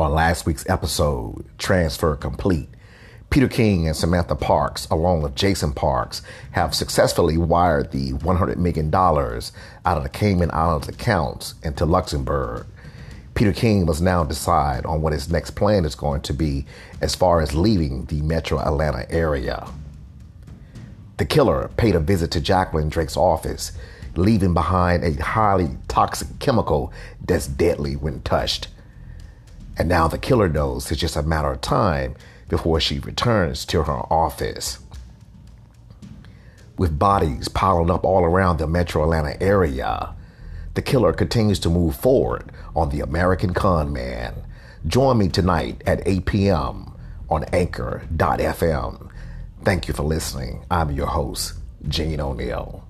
On last week's episode, Transfer Complete, Peter King and Samantha Parks, along with Jason Parks, have successfully wired the $100 million out of the Cayman Islands accounts into Luxembourg. Peter King must now decide on what his next plan is going to be as far as leaving the metro Atlanta area. The killer paid a visit to Jacqueline Drake's office, leaving behind a highly toxic chemical that's deadly when touched. And now the killer knows it's just a matter of time before she returns to her office. With bodies piling up all around the metro Atlanta area, the killer continues to move forward on the American Con Man. Join me tonight at 8 p.m. on Anchor.fm. Thank you for listening. I'm your host, Gene O'Neal.